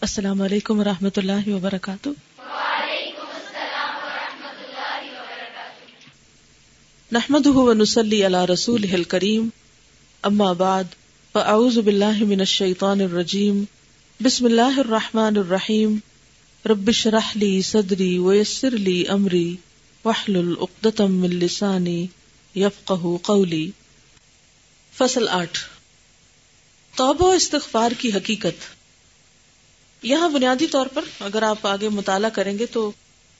السلام علیکم و رحمۃ اللہ وبرکاتہ۔ نحمد نسلی اللہ رسول کریم اما بعد، فاعوذ باللہ من الشیطان الرجیم۔ بسم اللہ الرحمن الرحیم۔ ربش رحلی صدری ویسر لی امری۔ وحلل اقدتم من لسانی یفقہ قولی۔ فصل آٹھ۔ توبہ و استغفار کی حقیقت۔ یہاں بنیادی طور پر اگر آپ آگے مطالعہ کریں گے تو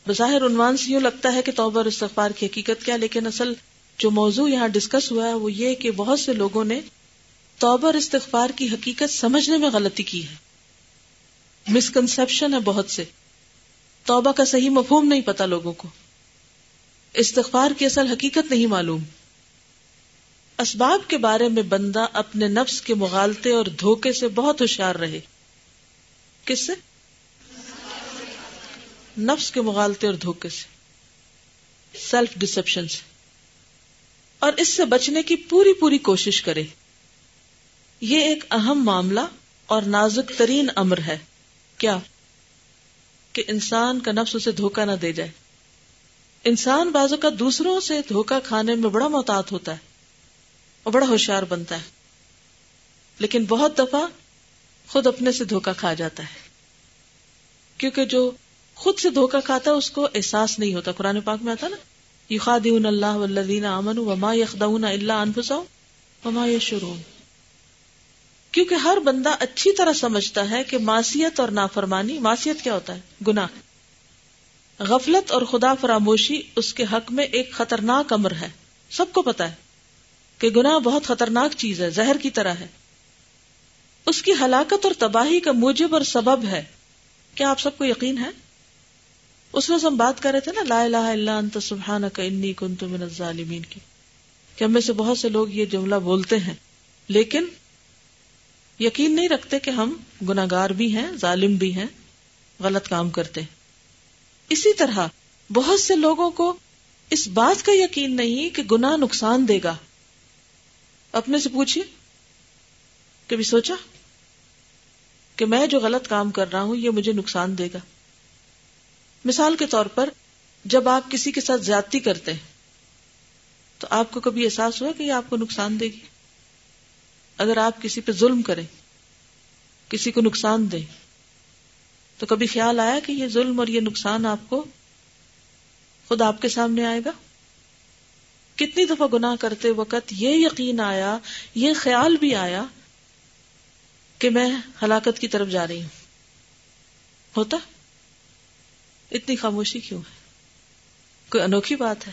بظاہر عنوان سے یوں لگتا ہے کہ توبہ اور استغفار کی حقیقت کیا لیکن اصل جو موضوع یہاں ڈسکس ہوا ہے وہ یہ کہ بہت سے لوگوں نے توبہ اور استغفار کی حقیقت سمجھنے میں غلطی کی ہے۔ مسکنسپشن ہے بہت سے۔ توبہ کا صحیح مفہوم نہیں پتا لوگوں کو۔ استغفار کی اصل حقیقت نہیں معلوم۔ اسباب کے بارے میں بندہ اپنے نفس کے مغالطے اور دھوکے سے بہت ہوشیار رہے۔ کس سے؟ نفس کے مغالتے اور دھوکے سے سیلف ڈسپشن سے۔ اور اس سے بچنے کی پوری پوری کوشش کرے۔ یہ ایک اہم معاملہ اور نازک ترین امر ہے۔ کیا؟ کہ انسان کا نفس اسے دھوکا نہ دے جائے۔ انسان بازو کا دوسروں سے دھوکا کھانے میں بڑا محتاط ہوتا ہے اور بڑا ہوشیار بنتا ہے۔ لیکن بہت دفعہ خود اپنے سے دھوکا کھا جاتا ہے۔ کیونکہ جو خود سے دھوکا کھاتا ہے، اس کو احساس نہیں ہوتا۔ قرآن پاک میں آتا نا، یخادعون اللہ والذین آمنوا وما یخدعون الا انفسهم وما یشعرون۔ کیونکہ ہر بندہ اچھی طرح سمجھتا ہے کہ معصیت اور نافرمانی، معصیت کیا ہوتا ہے؟ گناہ۔ غفلت اور خدا فراموشی اس کے حق میں ایک خطرناک امر ہے۔ سب کو پتا ہے کہ گناہ بہت خطرناک چیز ہے، زہر کی طرح ہے۔ اس کی ہلاکت اور تباہی کا موجب اور سبب ہے۔ کیا آپ سب کو یقین ہے؟ اس میں ہم بات کر رہے تھے نا، لا الہ الا انت سبحانک انی کنت من الظالمین کی۔ کہ ہم میں سے بہت سے لوگ یہ جملہ بولتے ہیں، لیکن یقین نہیں رکھتے کہ ہم گناگار بھی ہیں، ظالم بھی ہیں، غلط کام کرتے ہیں۔ اسی طرح بہت سے لوگوں کو اس بات کا یقین نہیں کہ گناہ نقصان دے گا۔ اپنے سے پوچھیے کبھی سوچا کہ میں جو غلط کام کر رہا ہوں یہ مجھے نقصان دے گا؟ مثال کے طور پر جب آپ کسی کے ساتھ زیادتی کرتے ہیں، تو آپ کو کبھی احساس ہوا کہ یہ آپ کو نقصان دے گی؟ اگر آپ کسی پہ ظلم کریں، کسی کو نقصان دیں، تو کبھی خیال آیا کہ یہ ظلم اور یہ نقصان آپ کو خود آپ کے سامنے آئے گا؟ کتنی دفعہ گناہ کرتے وقت یہ یقین آیا، یہ خیال بھی آیا کہ میں ہلاکت کی طرف جا رہی ہوں۔ ہوتا؟ اتنی خاموشی کیوں ہے؟ کوئی انوکھی بات ہے؟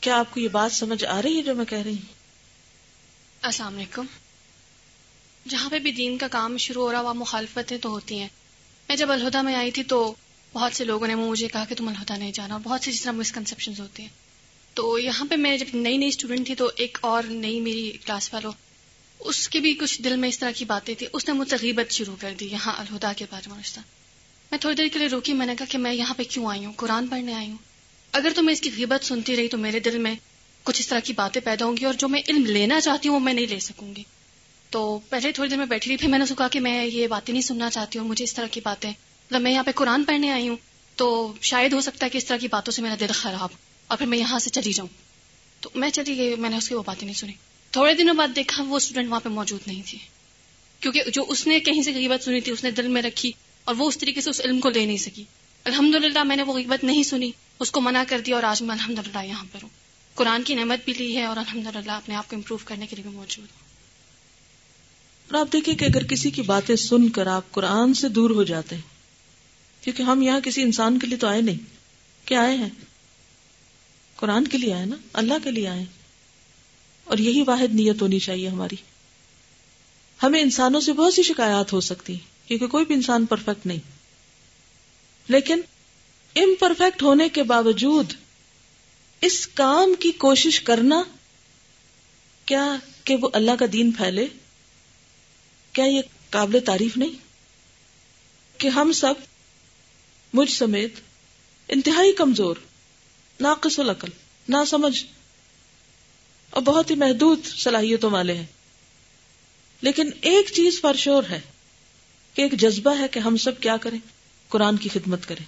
کیا آپ کو یہ بات سمجھ آ رہی ہے جو میں کہہ رہی ہوں؟ السلام علیکم۔ جہاں پہ بھی دین کا کام شروع ہو رہا وہاں مخالفتیں تو ہوتی ہیں۔ میں جب الہدا میں آئی تھی تو بہت سے لوگوں نے مجھے کہا کہ تم الہدا نہیں جانا بہت سی جس طرح مسکنسپشن ہوتی ہیں۔ تو یہاں پہ میں جب نئی نئی اسٹوڈنٹ تھی تو ایک اور نئی میری کلاس والوں اس کے بھی کچھ دل میں اس طرح کی باتیں تھی اس نے مجھ سے غیبت شروع کر دی یہاں الہدا کے بارے میں میں تھوڑی دیر کے لیے روکی، میں نے کہا کہ میں یہاں پہ کیوں آئی ہوں؟ قرآن پڑھنے آئی ہوں۔ اگر تو میں اس کی غیبت سنتی رہی تو میرے دل میں کچھ اس طرح کی باتیں پیدا ہوں گی اور جو میں علم لینا چاہتی ہوں وہ میں نہیں لے سکوں گی۔ تو پہلے تھوڑی دیر میں بیٹھی رہی، پھر میں نے کہا کہ میں یہ باتیں نہیں سننا چاہتی ہوں مجھے اس طرح کی باتیں۔ مطلب میں یہاں پہ قرآن پڑھنے آئی ہوں تو شاید ہو سکتا ہے کہ اس طرح کی باتوں سے میرا دل خراب اور پھر میں یہاں سے چلی جاؤں۔ تو میں چلی گئی، میں نے اس کی وہ باتیں نہیں سنی۔ تھوڑے دنوں بعد دیکھا وہ اسٹوڈنٹ وہاں پہ موجود نہیں تھی۔ کیونکہ جو اس نے کہیں سے غیبت سنی تھی، اس نے دل میں رکھی اور وہ اس طریقے سے اس علم کو لے نہیں سکی۔ الحمد میں نے وہ غیبت نہیں سنی، اس کو منع کر دیا اور آج میں الحمد للہ یہاں پر ہوں۔ قرآن کی نعمت بھی لی ہے اور الحمد للہ اپنے آپ کو امپروو کرنے کے لیے بھی موجود ہوں۔ اور آپ دیکھیں کہ اگر کسی کی باتیں سن کر آپ قرآن سے دور ہو جاتے ہیں، کیونکہ ہم یہاں کسی انسان کے لیے تو آئے نہیں کیا آئے ہیں۔ قرآن کے لیے آئے نا؟ اللہ کے لیے آئے اور یہی واحد نیت ہونی چاہیے ہماری۔ ہمیں انسانوں سے بہت سی شکایات ہو سکتی کیونکہ کوئی بھی انسان پرفیکٹ نہیں۔ لیکن امپرفیکٹ ہونے کے باوجود اس کام کی کوشش کرنا، کیا کہ وہ اللہ کا دین پھیلے؟ کیا یہ قابل تعریف نہیں؟ کہ ہم سب مجھ سمیت انتہائی کمزور، ناقص العقل نہ سمجھ اور بہت ہی محدود صلاحیتوں والے ہیں۔ لیکن ایک چیز پر شور ہے کہ ایک جذبہ ہے کہ ہم سب کیا کریں، قرآن کی خدمت کریں۔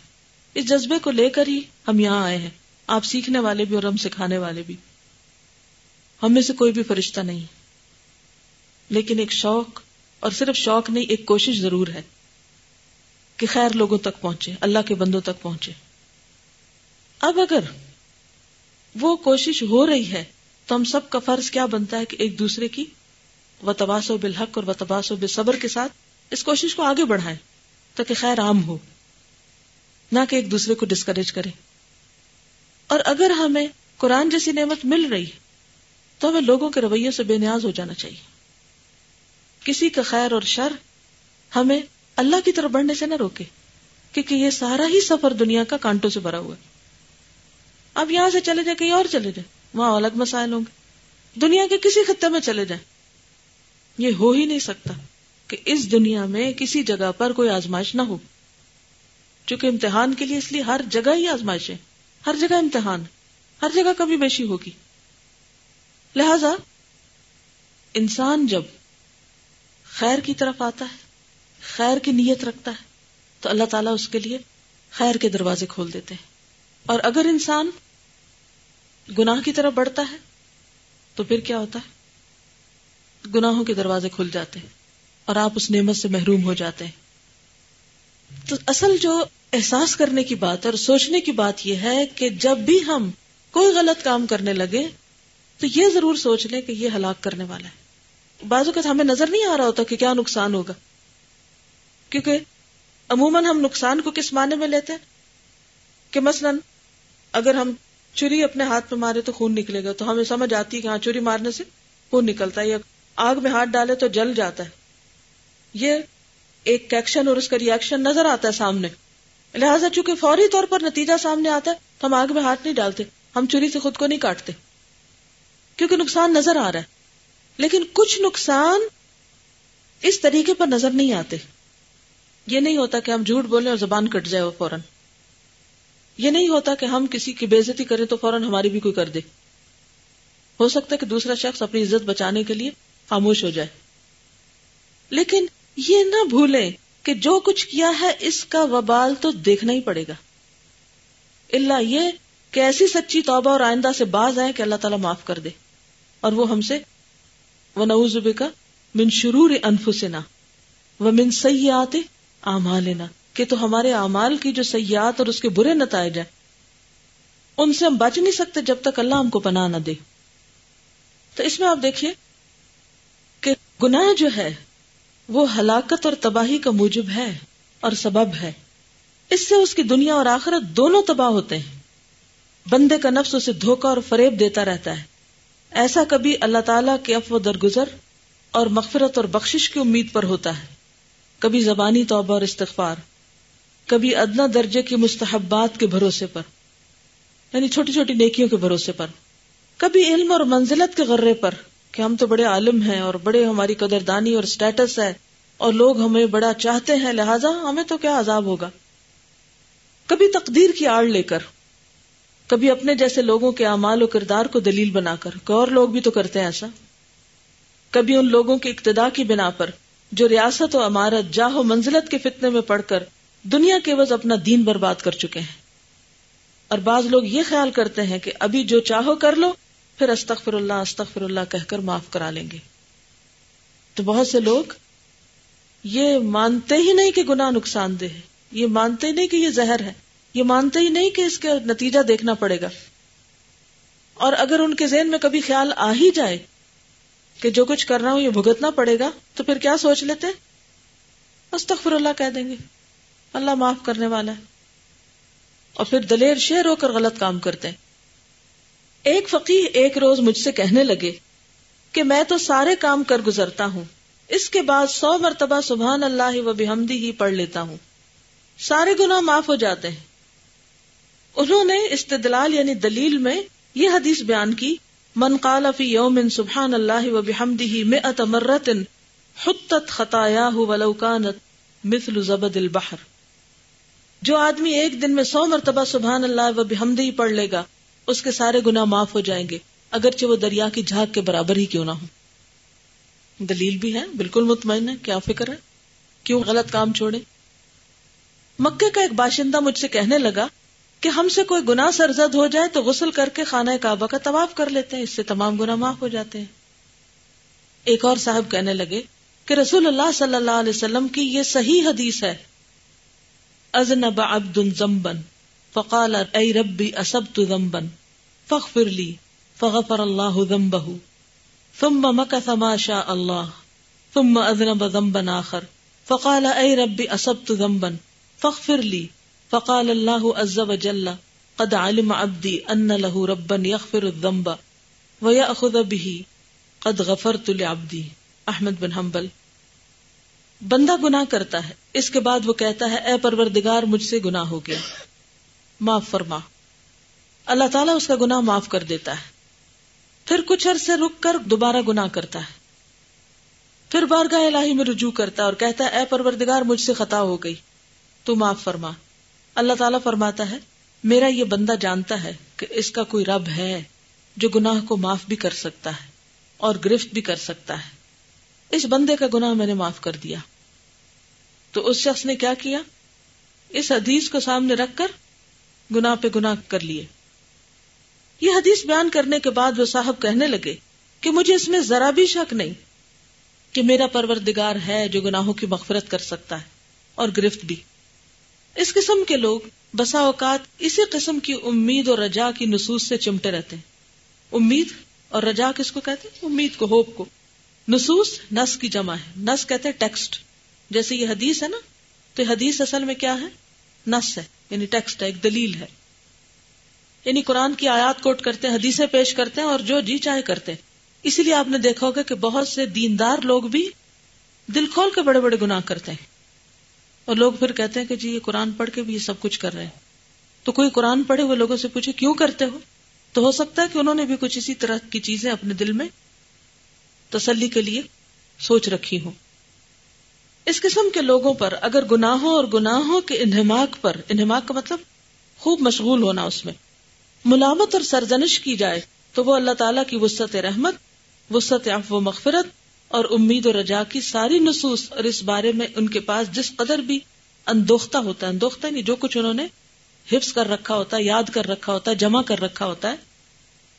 اس جذبے کو لے کر ہی ہم یہاں آئے ہیں، آپ سیکھنے والے بھی اور ہم سکھانے والے بھی۔ ہم میں سے کوئی بھی فرشتہ نہیں۔ لیکن ایک شوق، اور صرف شوق نہیں، ایک کوشش ضرور ہے کہ خیر لوگوں تک پہنچے، اللہ کے بندوں تک پہنچے۔ اب اگر وہ کوشش ہو رہی ہے تو ہم سب کا فرض کیا بنتا ہے کہ ایک دوسرے کی و تباس و بالحق اور و تباس و بے صبر کے ساتھ اس کوشش کو آگے بڑھائیں تاکہ خیر عام ہو، نہ کہ ایک دوسرے کو ڈسکریج کرے۔ اور اگر ہمیں قرآن جیسی نعمت مل رہی ہے، تو ہمیں لوگوں کے رویے سے بے نیاز ہو جانا چاہیے۔ کسی کا خیر اور شر ہمیں اللہ کی طرف بڑھنے سے نہ روکے، کیونکہ یہ سارا ہی سفر دنیا کا کانٹوں سے بھرا ہوا ہے۔ اب یہاں سے چلے جائیں، کہیں اور چلے جائیں۔ وہاں الگ مسائل ہوں گے۔ دنیا کے کسی خطے میں چلے جائیں۔ یہ ہو ہی نہیں سکتا کہ اس دنیا میں کسی جگہ پر کوئی آزمائش نہ ہو۔ چونکہ امتحان کے لیے اس لیے ہر جگہ ہی آزمائش ہے ہر جگہ امتحان۔ ہر جگہ کبھی بیشی ہوگی۔ لہذا انسان جب خیر کی طرف آتا ہے، خیر کی نیت رکھتا ہے، تو اللہ تعالیٰ اس کے لیے خیر کے دروازے کھول دیتے ہیں۔ اور اگر انسان گناہ کی طرف بڑھتا ہے تو پھر کیا ہوتا ہے؟ گناہوں کے دروازے کھل جاتے ہیں اور آپ اس نعمت سے محروم ہو جاتے ہیں۔ تو اصل جو احساس کرنے کی بات اور سوچنے کی بات یہ ہے کہ جب بھی ہم کوئی غلط کام کرنے لگے تو یہ ضرور سوچ لیں کہ یہ ہلاک کرنے والا ہے۔ بازو کا ہمیں نظر نہیں آ رہا ہوتا کہ کیا نقصان ہوگا۔ کیونکہ عموماً ہم نقصان کو کس معنی میں لیتے ہیں؟ کہ مثلا اگر ہم چوری اپنے ہاتھ پہ مارے تو خون نکلے گا، تو ہمیں سمجھ آتی ہے کہ ہاں چوری مارنے سے خون نکلتا ہے، یا آگ میں ہاتھ ڈالے تو جل جاتا ہے۔ یہ ایک ایکشن اور اس کا ریئیکشن نظر آتا ہے سامنے۔ لہٰذا چونکہ فوری طور پر نتیجہ سامنے آتا ہے، تو ہم آگ میں ہاتھ نہیں ڈالتے، ہم چوری سے خود کو نہیں کاٹتے۔ کیونکہ نقصان نظر آ رہا ہے۔ لیکن کچھ نقصان اس طریقے پر نظر نہیں آتے۔ یہ نہیں ہوتا کہ ہم جھوٹ بولیں اور زبان کٹ جائے وہ فوراً۔ یہ نہیں ہوتا کہ ہم کسی کی بےزتی کریں تو فوراً ہماری بھی کوئی کر دے۔ ہو سکتا ہے کہ دوسرا شخص اپنی عزت بچانے کے لیے خاموش ہو جائے۔ لیکن یہ نہ بھولیں کہ جو کچھ کیا ہے اس کا وبال تو دیکھنا ہی پڑے گا۔ اللہ یہ کہ ایسی سچی توبہ اور آئندہ سے باز آئے کہ اللہ تعالیٰ معاف کر دے۔ اور وہ ہم سے وہ نوز کا من شرور انفسنا وہ من سیات آمالنا کہ تو ہمارے اعمال کی جو سیاحت اور اس کے برے نتائج ہیں، ان سے ہم بچ نہیں سکتے جب تک اللہ ہم کو پناہ نہ دے۔ تو اس میں آپ دیکھیے کہ گناہ جو ہے، وہ ہلاکت اور تباہی کا موجب ہے اور سبب ہے۔ اس سے اس کی دنیا اور آخرت دونوں تباہ ہوتے ہیں۔ بندے کا نفس اسے دھوکا اور فریب دیتا رہتا ہے۔ ایسا کبھی اللہ تعالیٰ کے افو درگزر اور مغفرت اور بخشش کی امید پر ہوتا ہے۔ کبھی زبانی توبہ اور استغفار۔ کبھی ادنا درجے کی مستحبات کے بھروسے پر یعنی چھوٹی چھوٹی نیکیوں کے بھروسے پر، کبھی علم اور منزلت کے غرے پر کہ ہم تو بڑے عالم ہیں اور بڑے ہماری قدردانی اور اسٹیٹس ہے اور لوگ ہمیں بڑا چاہتے ہیں، لہذا ہمیں تو کیا عذاب ہوگا؟ کبھی تقدیر کی آڑ لے کر، کبھی اپنے جیسے لوگوں کے اعمال و کردار کو دلیل بنا کر اور لوگ بھی تو کرتے ہیں ایسا؟ کبھی ان لوگوں کے اقتدا کی بنا پر جو ریاست و عمارت، جاہ و منزلت کے فتنے میں پڑھ کر دنیا کے وز اپنا دین برباد کر چکے ہیں۔ اور بعض لوگ یہ خیال کرتے ہیں کہ ابھی جو چاہو کر لو، پھر استغفر اللہ استغفر اللہ کہہ کر معاف کرا لیں گے۔ تو بہت سے لوگ یہ مانتے ہی نہیں کہ گناہ نقصان دہ ہے۔ یہ مانتے ہی نہیں کہ یہ زہر ہے۔ یہ مانتے ہی نہیں کہ اس کا نتیجہ دیکھنا پڑے گا۔ اور اگر ان کے ذہن میں کبھی خیال آ ہی جائے کہ جو کچھ کر رہا ہوں، یہ بھگتنا پڑے گا، تو پھر کیا سوچ لیتے؟ استغفر اللہ کہہ دیں گے۔ اللہ معاف کرنے والا ہے۔ اور پھر دلیر شیر ہو کر غلط کام کرتے ہیں۔ ایک فقیر ایک روز مجھ سے کہنے لگے کہ میں تو سارے کام کر گزرتا ہوں۔ اس کے بعد سو مرتبہ سبحان اللہ و بحمدی ہی پڑھ لیتا ہوں۔ سارے گناہ معاف ہو جاتے ہیں۔ انہوں نے استدلال یعنی دلیل میں یہ حدیث بیان کی، من قال فی یوم سبحان اللہ و بحمدہ مئت مرت حتت خطایاہ ولو کانت مثل زبد البحر۔ جو آدمی ایک دن میں سو مرتبہ سبحان اللہ و بحمدی پڑھ لے گا، اس کے سارے گنا معاف ہو جائیں گے، اگرچہ وہ دریا کی جھاگ کے برابر ہی کیوں نہ ہو دلیل بھی ہے، بالکل مطمئن ہے کیا فکر ہے؟ کیوں غلط کام چھوڑے؟ مکے کا ایک باشندہ مجھ سے کہنے لگا کہ ہم سے کوئی گنا سرزد ہو جائے تو غسل کر کے خانہ کعبہ کا طواف کر لیتے ہیں، اس سے تمام گنا معاف ہو جاتے ہیں۔ ایک اور صاحب کہنے لگے کہ رسول اللہ صلی اللہ علیہ وسلم کی یہ صحیح حدیث ہے۔ ازنب عبد زمبن فقال اے ربی اسبت ذنبا فاغفر لی، فغفر اللہ ذنبه ثم مكث ما شاء الله ثم اذنب ذنبا آخر، فقال اے ربی اسبت ذنبا فاغفر لی، فقال اللہ عز وجل قد علم عبدی ان له ربا يغفر الذنب ويأخذ به قد غفرت لعبدی۔ احمد بن حنبل بندہ گناہ کرتا ہے، اس کے بعد وہ کہتا ہے، اے پروردگار، مجھ سے گناہ ہو گیا۔ معاف فرما۔ اللہ تعالیٰ اس کا گناہ معاف کر دیتا ہے۔ پھر کچھ عرصے رک کر دوبارہ گناہ کرتا ہے۔ پھر بارگاہ الہی میں رجوع کرتا ہے اور کہتا ہے، اے پروردگار، مجھ سے خطا ہو گئی۔ تو معاف فرما۔ اللہ تعالیٰ فرماتا ہے، میرا یہ بندہ جانتا ہے کہ اس کا کوئی رب ہے جو گناہ کو معاف بھی کر سکتا ہے اور گرفت بھی کر سکتا ہے۔ اس بندے کا گناہ میں نے معاف کر دیا۔ تو اس شخص نے کیا کیا؟ اس حدیث کو سامنے رکھ کر گناہ پہ گناہ کر لیے۔ یہ حدیث بیان کرنے کے بعد وہ صاحب کہنے لگے کہ مجھے اس میں ذرا بھی شک نہیں کہ میرا پروردگار ہے جو گناہوں کی مغفرت کر سکتا ہے اور گرفت بھی۔ اس قسم کے لوگ بسا اوقات اسی قسم کی امید اور رجا کی نصوص سے چمٹے رہتے ہیں۔ امید اور رجا کس کو کہتے ہیں؟ امید کو، ہوپ کو۔ نصوص نس کی جمع ہے۔ نس کہتے ہیں ٹیکسٹ۔ جیسے یہ حدیث ہے نا، تو حدیث اصل میں کیا ہے؟ نس ہے یعنی ٹیکسٹ ہے، ایک دلیل ہے۔ یعنی قرآن کی آیات کوٹ کرتے ہیں، حدیثیں پیش کرتے ہیں اور جو جی چاہے کرتے ہیں۔ اسی لیے آپ نے دیکھا ہوگا کہ بہت سے دیندار لوگ بھی دل کھول کے بڑے بڑے گناہ کرتے ہیں۔ اور لوگ پھر کہتے ہیں کہ جی یہ قرآن پڑھ کے بھی یہ سب کچھ کر رہے ہیں۔ تو کوئی قرآن پڑھے ہوئے لوگوں سے پوچھے، کیوں کرتے ہو؟ تو ہو سکتا ہے کہ انہوں نے بھی کچھ اسی طرح کی چیزیں اپنے دل میں تسلی کے لیے سوچ رکھی ہوں۔ اس قسم کے لوگوں پر اگر گناہوں اور گناہوں کے انہماک پر، انہماک کا مطلب خوب مشغول ہونا اس میں۔ ملامت اور سرزنش کی جائے تو وہ اللہ تعالیٰ کی وسط رحمت وسط و مغفرت اور امید و رجا کی ساری نصوص اور اس بارے میں ان کے پاس جس قدر بھی اندوختہ ہوتا ہے، اندوختہ نہیں، جو کچھ انہوں نے حفظ کر رکھا ہوتا ہے یاد کر رکھا ہوتا ہے جمع کر رکھا ہوتا ہے،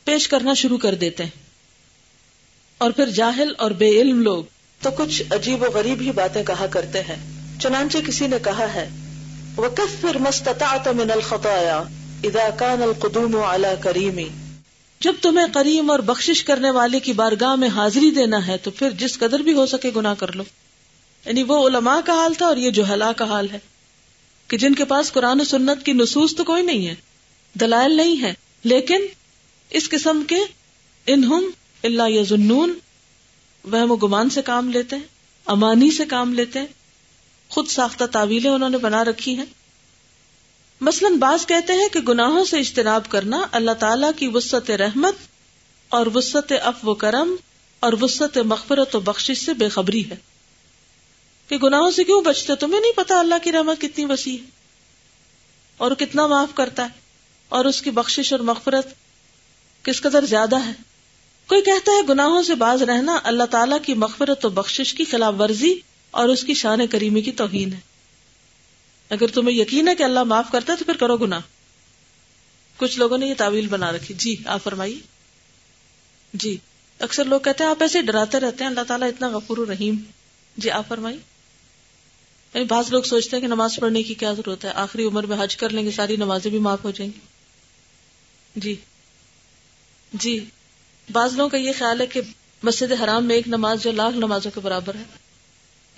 پیش کرنا شروع کر دیتے ہیں۔ اور پھر جاہل اور بے علم لوگ تو کچھ عجیب و غریب ہی باتیں کہا کرتے ہیں۔ چنانچہ کسی نے کہا ہے، وَكَفِّرْ مَسْتَطَعْتَ مِنَ الْخَطَايَا اِذَا كَانَ الْقُدُومُ عَلَى كَرِيمِ جب تمہیں کریم اور بخشش کرنے والے کی بارگاہ میں حاضری دینا ہے، تو پھر جس قدر بھی ہو سکے گناہ کر لو۔ یعنی وہ علماء کا حال تھا اور یہ جو ہلا کا حال ہے کہ جن کے پاس قرآن و سنت کی نصوص تو کوئی نہیں ہے، دلائل نہیں ہے لیکن اس قسم کے انہم اللہ یزنون وہ گمان سے کام لیتے ہیں، امانی سے کام لیتے ہیں، خود ساختہ تعویلیں انہوں نے بنا رکھی ہیں۔ مثلاً بعض کہتے ہیں کہ گناہوں سے اجتناب کرنا اللہ تعالی کی وسط رحمت اور وسط اف و کرم اور وسط مغفرت و بخش سے بے خبری ہے۔ کہ گناہوں سے کیوں بچتے؟ تمہیں نہیں پتا اللہ کی رحمت کتنی وسیع ہے اور کتنا معاف کرتا ہے اور اس کی بخشش اور مغفرت کس قدر زیادہ ہے۔ کوئی کہتا ہے گناہوں سے باز رہنا اللہ تعالیٰ کی مغفرت و بخشش کی خلاف ورزی اور اس کی شان کریمی کی توہین ہے۔ اگر تمہیں یقین ہے کہ اللہ معاف کرتا ہے تو پھر کرو گنا کچھ لوگوں نے یہ تعویل بنا رکھی۔ جی آپ فرمائیے۔ جی اکثر لوگ کہتے ہیں آپ ایسے ڈراتے رہتے ہیں، اللہ تعالیٰ اتنا غفور رحیم۔ جی آپ فرمائیے۔ یعنی بعض لوگ سوچتے ہیں کہ نماز پڑھنے کی کیا ضرورت ہے۔ آخری عمر میں حج کر لیں گے، ساری نمازیں بھی معاف ہو جائیں گی۔ جی۔ جی۔ بعض لوگوں کا یہ خیال ہے کہ مسجد حرام میں ایک نماز جو لاکھ نمازوں کے برابر ہے۔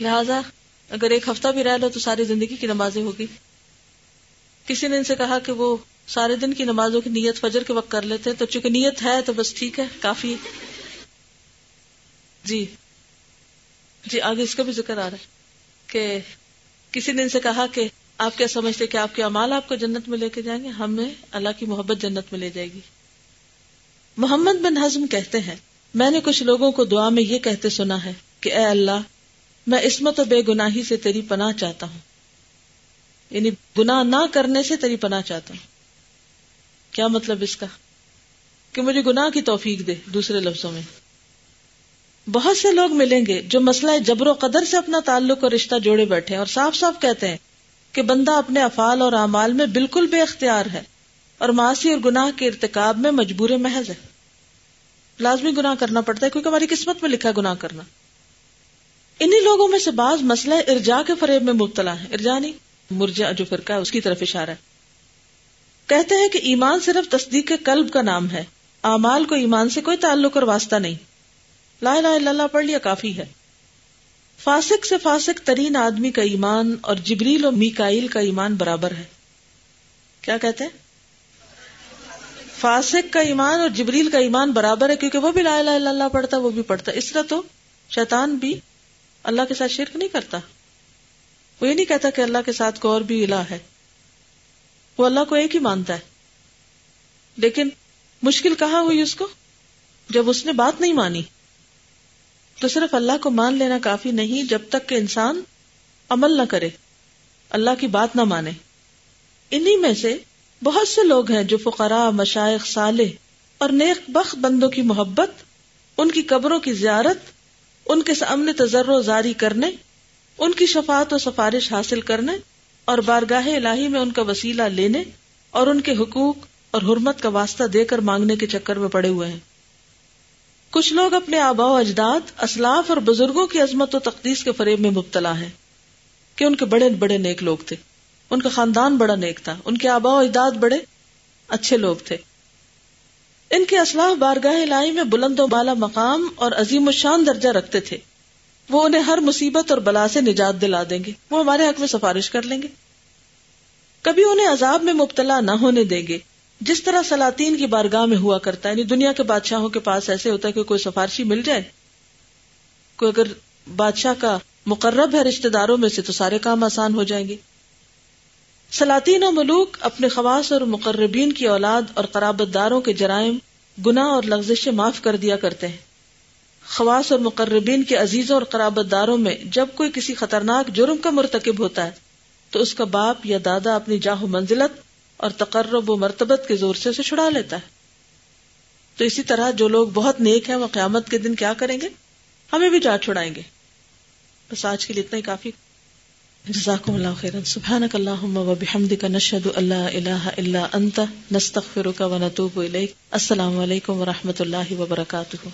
لہذا اگر ایک ہفتہ بھی رہ لو تو ساری زندگی کی نمازیں ہوگی۔ کسی نے ان سے کہا کہ وہ سارے دن کی نمازوں کی نیت فجر کے وقت کر لیتے تو چونکہ نیت ہے تو بس ٹھیک ہے، کافی۔ جی۔ جی آگے اس کا بھی ذکر آ رہا ہے کہ کسی نے ان سے کہا کہ آپ کیا سمجھتے کہ آپ کے امال آپ کو جنت میں لے کے جائیں گے؟ ہمیں اللہ کی محبت جنت میں لے جائے گی۔ محمد بن ہزم کہتے ہیں، میں نے کچھ لوگوں کو دعا میں یہ کہتے سنا ہے کہ اے اللہ، میں اسمت و بے گناہی سے تیری پناہ چاہتا ہوں۔ یعنی گناہ نہ کرنے سے تیری پناہ چاہتا ہوں۔ کیا مطلب اس کا؟ کہ مجھے گناہ کی توفیق دے دوسرے لفظوں میں۔ بہت سے لوگ ملیں گے جو مسئلہ جبر و قدر سے اپنا تعلق اور رشتہ جوڑے بیٹھے اور صاف صاف کہتے ہیں کہ بندہ اپنے افعال اور اعمال میں بالکل بے اختیار ہے اور معاشی اور گناہ کے ارتکاب میں مجبور محض ہے۔ لازمی گناہ کرنا پڑتا ہے، کیونکہ ہماری قسمت میں لکھا گناہ کرنا۔ انہی لوگوں میں سے بعض مسئلہ ارجا کے فریب میں مبتلا ہے ارجا نہیں مرجا جو فرقہ ہے، اس کی طرف اشارہ ہے۔ کہتے ہیں کہ ایمان صرف تصدیق قلب کا نام ہے۔ اعمال کو ایمان سے کوئی تعلق اور واسطہ نہیں۔ لا الہ الا اللہ پڑھ لیا کافی ہے۔ فاسق سے فاسق ترین آدمی کا ایمان اور جبریل اور میکائل کا ایمان برابر ہے۔ کیا کہتے ہیں؟ فاسق کا ایمان اور جبریل کا ایمان برابر ہے کیونکہ وہ بھی لا الہ الا اللہ پڑھتا، وہ بھی پڑھتا۔ اس طرح تو شیطان بھی اللہ کے ساتھ شرک نہیں کرتا۔ وہ یہ نہیں کہتا کہ اللہ کے ساتھ کو اور بھی الہ ہے۔ وہ اللہ کو ایک ہی مانتا ہے۔ لیکن مشکل کہاں ہوئی اس کو؟ جب اس نے بات نہیں مانی۔ تو صرف اللہ کو مان لینا کافی نہیں، جب تک کہ انسان عمل نہ کرے، اللہ کی بات نہ مانے۔ انہی میں سے بہت سے لوگ ہیں جو فقراء مشائق صالح اور نیک بخت بندوں کی محبت، ان کی قبروں کی زیارت، ان کے سامنے تجر و زاری کرنے، ان کی شفاعت و سفارش حاصل کرنے اور بارگاہ الہی میں ان کا وسیلہ لینے اور ان کے حقوق اور حرمت کا واسطہ دے کر مانگنے کے چکر میں پڑے ہوئے ہیں۔ کچھ لوگ اپنے آبا و اجداد، اسلاف اور بزرگوں کی عظمت و تقدیس کے فریب میں مبتلا ہے کہ ان کے بڑے بڑے نیک لوگ تھے۔ ان کا خاندان بڑا نیک تھا، ان کے آبا و اجداد بڑے اچھے لوگ تھے۔ ان کے اسلاف بارگاہ الہی میں بلند و بالا مقام اور عظیم و شان درجہ رکھتے تھے۔ وہ انہیں ہر مصیبت اور بلا سے نجات دلا دیں گے۔ وہ ہمارے حق میں سفارش کر لیں گے۔ کبھی انہیں عذاب میں مبتلا نہ ہونے دیں گے۔ جس طرح سلاطین کی بارگاہ میں ہوا کرتا ہے یعنی دنیا کے بادشاہوں کے پاس ایسے ہوتا ہے کہ کوئی سفارشی مل جائے۔ کوئی اگر بادشاہ کا مقرب ہے رشتے داروں میں سے تو سارے کام آسان ہو جائیں گے۔ سلاطین و ملوک اپنے خواص اور مقربین کی اولاد اور قرابت داروں کے جرائم، گناہ اور لغزشیں معاف کر دیا کرتے ہیں۔ خواص اور مقربین کے عزیزوں اور قرابت داروں میں جب کوئی کسی خطرناک جرم کا مرتکب ہوتا ہے، تو اس کا باپ یا دادا اپنی جاہ و منزلت اور تقرب و مرتبت کے زور سے اسے چھڑا لیتا ہے۔ تو اسی طرح جو لوگ بہت نیک ہیں، وہ قیامت کے دن کیا کریں گے؟ ہمیں بھی جا چھڑائیں گے۔ بس آج کے لیے اتنا ہی، کافی۔ جزاکم اللہ خیرا. سبحانک اللہم و بحمدک نشہد اللہ الہ الا انت، نستغفرک و نتوب الیک. السلام علیکم و رحمت اللہ وبرکاتہ.